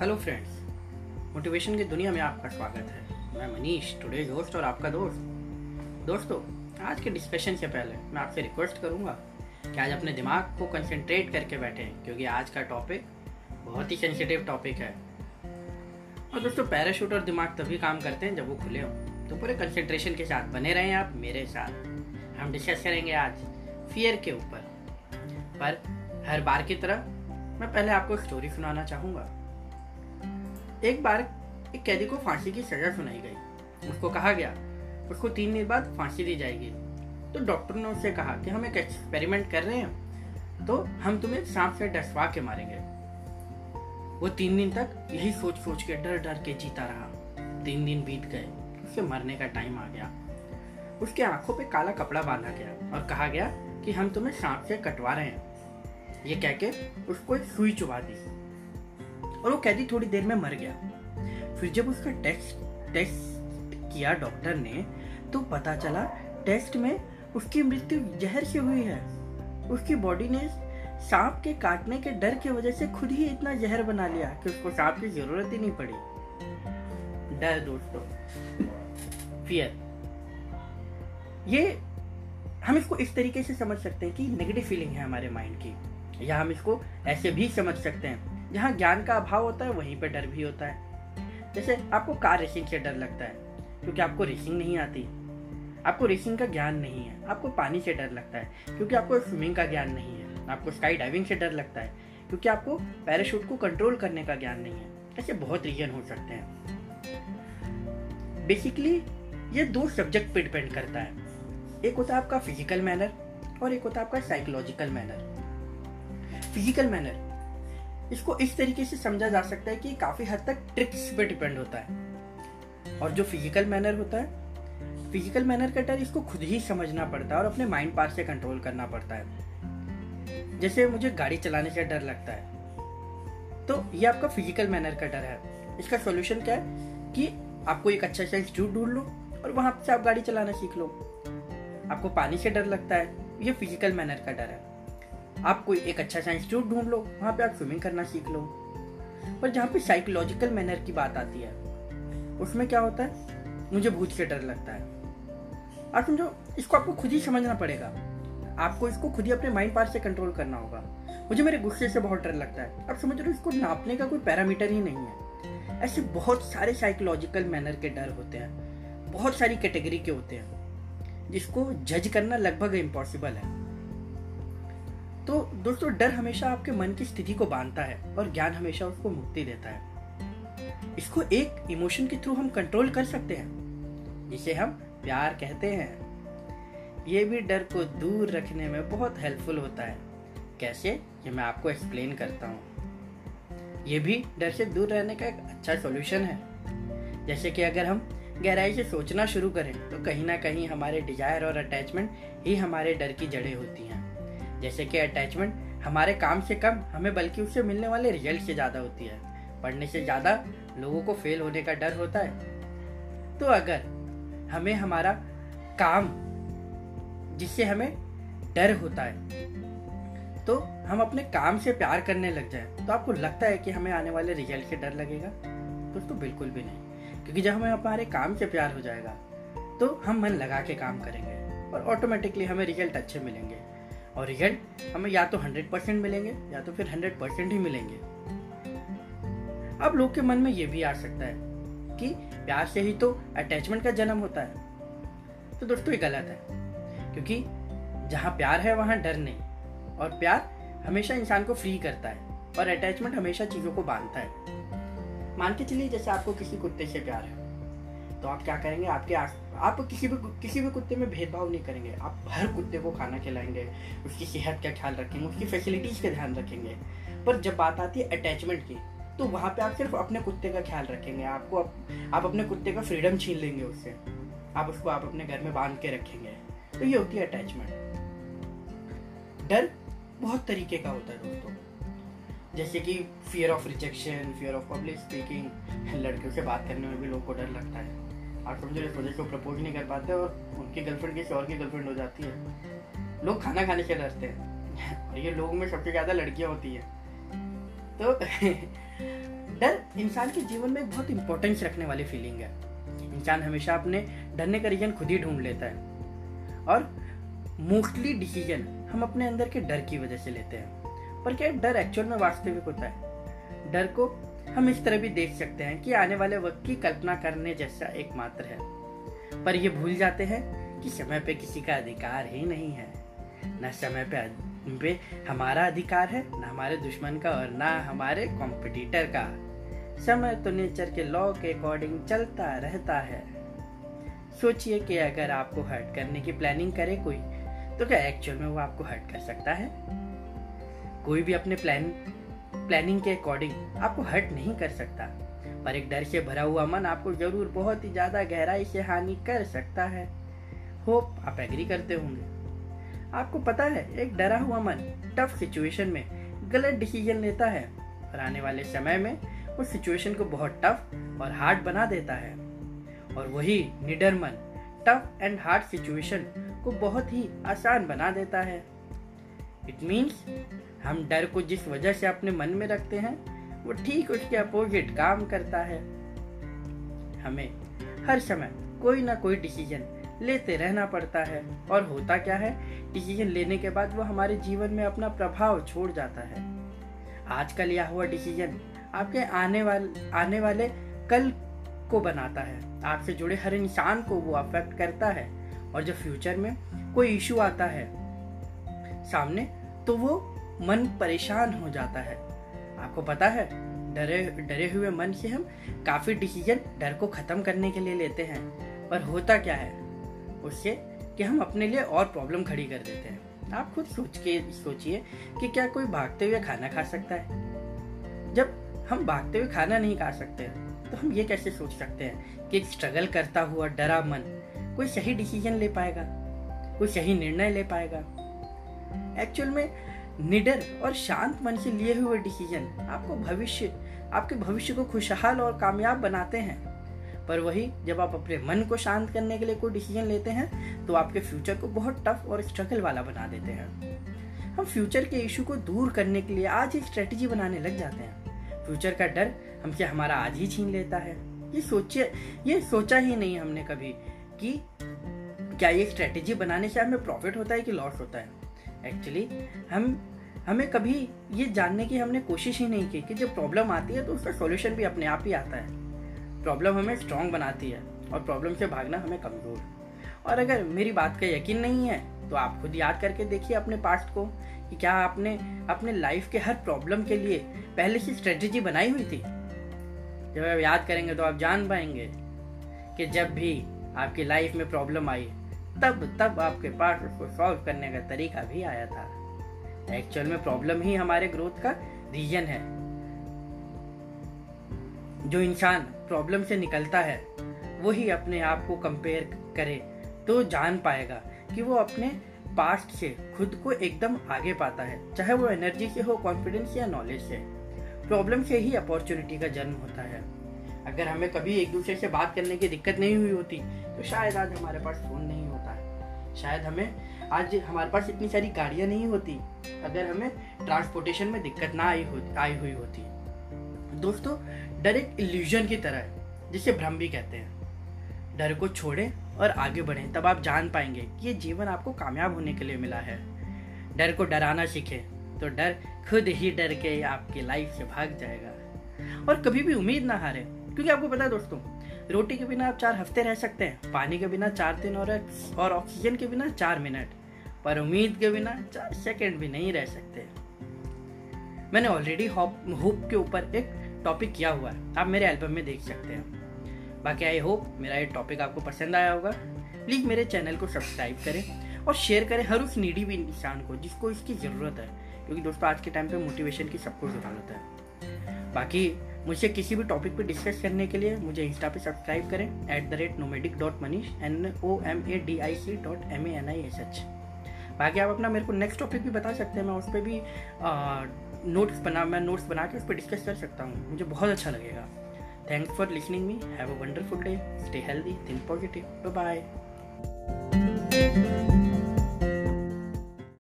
Hello friends motivation की दुनिया में आपका स्वागत है। मैं मनीष टुडे दोस्त और आपका दोस्त। दोस्तों, आज के डिस्कशन से पहले मैं आपसे रिक्वेस्ट करूँगा कि आज अपने दिमाग को कंसंट्रेट करके बैठें, क्योंकि आज का टॉपिक बहुत ही सेंसिटिव टॉपिक है। और दोस्तों पैराशूट और दिमाग तभी काम करते हैं जब वो खुले हों। तो पूरे कंसंट्रेशन के साथ बने रहें आप, मेरे साथ। हम डिस्कस करेंगे आज फियर के ऊपर। पर हर बार की तरह, मैं पहले आपको स्टोरी सुनाना चाहूँगा। एक बार एक कैदी को फांसी की सजा सुनाई गई। उसको कहा गया, उसको तीन दिन बाद फांसी दी जाएगी। तो डॉक्टर ने उससे कहा कि हम एक एक्सपेरिमेंट कर रहे हैं तो हम तुम्हें सांप से डसवा के मारेंगे। वो तीन दिन तक यही सोच सोच के डर डर के जीता रहा। तीन दिन बीत गए, उसके मरने का टाइम आ गया। उसके आँखों पे काला कपड़ा बांधा गया और कहा गया कि हम तुम्हें सांप से कटवा रहे हैं। ये कह के उसको एक सुई चुबा दी। और वो कैदी थोड़ी देर में मर गया। फिर जब उसका टेस्ट टेस्ट किया डॉक्टर ने तो पता चला टेस्ट में उसकी मृत्यु जहर से हुई है। उसकी बॉडी ने सांप के काटने के डर की वजह से खुद ही इतना जहर बना लिया कि उसको सांप की ज़रूरत ही नहीं पड़ी। डर दोस्तों फियर ये हम इसको इस तरीके से समझ सकते हैं कि नेगेटिव फीलिंग है हमारे माइंड की। या हम इसको ऐसे भी समझ सकते हैं। जहाँ ज्ञान का अभाव होता है, वहीं पर डर भी होता है। जैसे आपको कार रेसिंग से डर लगता है, क्योंकि आपको रेसिंग नहीं आती। आपको रेसिंग का ज्ञान नहीं है, आपको पानी से डर लगता है, क्योंकि आपको स्विमिंग का ज्ञान नहीं है। आपको स्काई डाइविंग से डर लगता है, क्योंकि आपको पैराशूट को कंट्रोल करने का ज्ञान नहीं है। ऐसे बहुत रीजन हो सकते हैं। बेसिकली ये दो सब्जेक्ट पे डिपेंड करता है। एक होता है आपका फ़िज़िकल मैनर और एक होता है आपका साइकोलॉजिकल मैनर फ़िज़िकल मैनर इसको इस तरीके से समझा जा सकता है कि काफ़ी हद तक ट्रिक्स पे डिपेंड होता है। और जो फ़िज़िकल मैनर होता है फ़िज़िकल मैनर का डर इसको खुद ही समझना पड़ता है और अपने माइंड पार्ट से कंट्रोल करना पड़ता है। जैसे मुझे गाड़ी चलाने से डर लगता है तो ये आपका फ़िज़िकल मैनर का डर है। इसका सोल्यूशन क्या है? कि आपको एक अच्छा सा इंस्टीट्यूट ढूंढ लो और वहाँ से आप गाड़ी चलाना सीख लो। आपको पानी से डर लगता है, ये फ़िज़िकल मैनर का डर है। आप कोई एक अच्छा सा इंस्टीट्यूट ढूंढ लो, वहाँ पे आप स्विमिंग करना सीख लो। पर जहाँ पे साइकोलॉजिकल मैनर की बात आती है, उसमें क्या होता है? मुझे भूत से डर लगता है। आप समझो, इसको आपको खुद ही समझना पड़ेगा। आपको इसको खुद ही अपने माइंड पार्ट से कंट्रोल करना होगा। मुझे मेरे गुस्से से बहुत डर लगता है। आप समझ हो इसको नापने का कोई पैरामीटर ही नहीं है। ऐसे बहुत सारे साइकोलॉजिकल मैनर के डर होते हैं। बहुत सारी कैटेगरी के होते हैं। जिसको जज करना लगभग इम्पॉसिबल है। तो दोस्तों डर हमेशा आपके मन की स्थिति को बांधता है और ज्ञान हमेशा उसको मुक्ति देता है। इसको एक इमोशन के थ्रू हम कंट्रोल कर सकते हैं। जिसे हम प्यार कहते हैं। ये भी डर को दूर रखने में बहुत हेल्पफुल होता है। कैसे? ये मैं आपको एक्सप्लेन करता हूँ। ये भी डर से दूर रहने का एक अच्छा सॉल्यूशन है। जैसे कि अगर हम गहराई से सोचना शुरू करें तो कहीं ना कहीं हमारे डिज़ायर और अटैचमेंट ही हमारे डर की जड़ें होती हैं। जैसे कि अटैचमेंट हमारे काम से कम हमें बल्कि उससे मिलने वाले रिज़ल्ट से ज़्यादा होती है। पढ़ने से ज़्यादा लोगों को फेल होने का डर होता है। तो अगर हमें हमारा काम जिससे हमें डर होता है तो हम अपने काम से प्यार करने लग जाए। तो आपको लगता है कि हमें आने वाले रिज़ल्ट से डर लगेगा? दोस्तों बिल्कुल भी नहीं। क्योंकि जब हमें हमारे काम से प्यार हो जाएगा तो हम मन लगा के काम करेंगे और ऑटोमेटिकली हमें रिज़ल्ट अच्छे मिलेंगे। और रिज़ल्ट हमें या तो हंड्रेड परसेंट मिलेंगे, या तो फिर हंड्रेड परसेंट ही मिलेंगे। अब लोग के मन में ये भी आ सकता है कि प्यार से ही तो अटैचमेंट का जन्म होता है। तो दोस्तों, ये गलत है, क्योंकि जहाँ प्यार है, वहाँ डर नहीं। और प्यार हमेशा इंसान को फ्री करता है, और अटैचमेंट हमेशा चीज़ों को बांधता है। मान के चलिए, जैसे आपको किसी कुत्ते से प्यार है। तो आप क्या करेंगे? आपके आस आप किसी भी किसी भी कुत्ते में भेदभाव नहीं करेंगे। आप हर कुत्ते को खाना खिलाएँगे उसकी सेहत का ख्याल रखेंगे उसकी फैसिलिटीज़ का ध्यान रखेंगे। पर जब बात आती है अटैचमेंट की तो वहाँ पे आप सिर्फ़ अपने कुत्ते का ख्याल रखेंगे। आपको आप, आप अपने कुत्ते का फ्रीडम छीन लेंगे उससे। आप उसको आप अपने घर में बाँध के रखेंगे। तो ये होती है अटैचमेंट डर बहुत तरीके का होता है दोस्तों। जैसे कि fear of rejection fear of public speaking लड़कियों से बात करने में भी लोगों को डर लगता है। आप समझ रहे वजह से प्रपोज नहीं कर पाते और उनकी गर्लफ्रेंड किसी और की गर्लफ्रेंड हो जाती है। लोग खाना खाने से डरते हैं। और ये लोगों में सबसे ज़्यादा लड़कियाँ होती है। तो डर इंसान के जीवन में एक बहुत इंपॉर्टेंस रखने वाली फीलिंग है। इंसान हमेशा अपने डरने का रीजन खुद ही ढूंढ लेता है। और मोस्टली डिसीज़न हम अपने अंदर के डर की वजह से लेते हैं। पर क्या डर एक्चुअल में वास्तविक होता है? डर को हम इस तरह भी देख सकते हैं कि आने वाले वक्त की कल्पना करने जैसा एकमात्र है। पर ये भूल जाते हैं कि समय पे किसी का अधिकार ही नहीं है। न समय पे पे हमारा अधिकार है, न हमारे दुश्मन का और ना हमारे कॉम्पिटिटर का। समय तो नेचर के लॉ के अकॉर्डिंग चलता रहता है। सोचिए कि अगर आपको हर्ट करने की प्लानिंग करे कोई तो क्या एक्चुअल में वो आपको हर्ट कर सकता है? कोई भी अपने प्लान प्लानिंग के अकॉर्डिंग आपको हर्ट नहीं कर सकता। पर एक डर से भरा हुआ मन आपको ज़रूर बहुत ही ज़्यादा गहराई से हानि कर सकता है। होप आप एग्री करते होंगे। आपको पता है, एक डरा हुआ मन टफ सिचुएशन में गलत डिसीज़न लेता है और आने वाले समय में उस सिचुएशन को बहुत टफ और हार्ड बना देता है। और वही निडर मन टफ एंड हार्ड सिचुएशन को बहुत ही आसान बना देता है। इट मीन्स हम डर को जिस वजह से अपने मन में रखते हैं, वो ठीक उसके अपोजिट काम करता है। हमें हर समय कोई ना कोई डिसीज़न लेते रहना पड़ता है। और होता क्या है? डिसीज़न लेने के बाद वो हमारे जीवन में अपना प्रभाव छोड़ जाता है। आज का लिया हुआ डिसीज़न आपके आने वाले आने वाले कल को बनाता है। आपसे जुड़े हर इंसान को वो अफेक्ट करता है। और जब फ्यूचर में कोई इशू आता है, सामने तो वो मन परेशान हो जाता है। आपको पता है, डरे डरे हुए मन से हम काफ़ी डिसीज़न डर को खत्म करने के लिए लेते हैं। पर होता क्या है? उससे कि हम अपने लिए और प्रॉब्लम खड़ी कर देते हैं। आप खुद सोच के सोचिए कि क्या कोई भागते हुए खाना खा सकता है? जब हम भागते हुए खाना नहीं खा सकते तो हम ये कैसे सोच सकते हैं कि स्ट्रगल करता हुआ, डरा मन कोई सही डिसीज़न ले पाएगा? कोई सही निर्णय ले पाएगा? एक्चुअल में निडर और शांत मन से लिए हुए डिसीज़न आपको भविष्य, आपके भविष्य को खुशहाल और कामयाब बनाते हैं। पर वही, जब आप अपने मन को शांत करने के लिए कोई डिसीज़न लेते हैं तो आपके फ्यूचर को बहुत टफ और स्ट्रगल वाला बना देते हैं। हम फ्यूचर के इशू को दूर करने के लिए आज ही स्ट्रेटेजी बनाने लग जाते हैं। फ्यूचर का डर हमसे हमारा आज ही छीन लेता है? ये सोचे, ये सोचा ही नहीं हमने कभी कि क्या ये स्ट्रेटेजी बनाने से हमें प्रॉफिट होता है कि लॉस होता है। एक्चुअली हम, हमें कभी ये जानने की हमने कोशिश ही नहीं की कि जब प्रॉब्लम आती है तो उसका सॉल्यूशन भी अपने आप ही आता है। प्रॉब्लम हमें स्ट्रांग बनाती है और प्रॉब्लम से भागना हमें कमज़ोर। और अगर मेरी बात का यकीन नहीं है तो आप खुद याद करके देखिए अपने पास्ट को कि क्या आपने अपने लाइफ के हर प्रॉब्लम के लिए पहले से स्ट्रेटेजी बनाई हुई थी? जब आप याद करेंगे तो आप जान पाएँगे कि जब भी आपकी लाइफ में प्रॉब्लम आई तब तब आपके पास उसको सॉल्व करने का तरीका भी आया था। एक्चुअल में प्रॉब्लम ही हमारे ग्रोथ का रीजन है। जो इंसान प्रॉब्लम से निकलता है वो ही अपने आप को कंपेयर करे तो जान पाएगा कि वो अपने पास्ट से खुद को एकदम आगे पाता है, चाहे वो एनर्जी से हो कॉन्फिडेंस या नॉलेज से। प्रॉब्लम से ही अपॉर्चुनिटी का जन्म होता है। अगर हमें कभी एक दूसरे से बात करने की दिक्कत नहीं हुई होती तो शायद आज हमारे पास फ़ोन नहीं शायद हमें आज हमारे पास इतनी सारी गाड़ियाँ नहीं होती, अगर हमें ट्रांसपोर्टेशन में दिक्कत ना आई हो, आई हुई होती। दोस्तों, डर एक इल्यूजन की तरह है, जिसे भ्रम भी कहते हैं। डर को छोड़ें और आगे बढ़ें, तब आप जान पाएँगे कि ये जीवन आपको कामयाब होने के लिए मिला है। डर को डराना सीखें तो डर खुद ही डर के आपकी लाइफ से भाग जाएगा। और कभी भी उम्मीद ना हारे, क्योंकि आपको पता है दोस्तों रोटी के बिना आप चार हफ़्ते रह सकते हैं। पानी के बिना चार दिन और और ऑक्सीजन के बिना चार मिनट पर उम्मीद के बिना चार सेकंड भी नहीं रह सकते। मैंने ऑलरेडी होप होप के ऊपर एक टॉपिक किया हुआ है। आप मेरे एल्बम में देख सकते हैं। बाकी आई होप मेरा ये टॉपिक आपको पसंद आया होगा। प्लीज़ मेरे चैनल को सब्सक्राइब करें और शेयर करें हर उस नीडी भी इंसान को जिसको इसकी ज़रूरत है। क्योंकि दोस्तों, आज के टाइम पे मोटिवेशन की सबको ज़रूरत है। बाकी मुझे किसी भी टॉपिक पे डिस्कस करने के लिए मुझे इंस्टा पे सब्सक्राइब करें at the rate nomadic dot Manish N O M A D I C dot M A N I S H बाकी आप अपना मेरे को नेक्स्ट टॉपिक भी बता सकते हैं, मैं उस पर भी नोट्स बना, मैं नोट्स बना के उस पर डिस्कस कर सकता हूँ। मुझे बहुत अच्छा लगेगा। Thanks for listening me have a wonderful day stay healthy think positive bye bye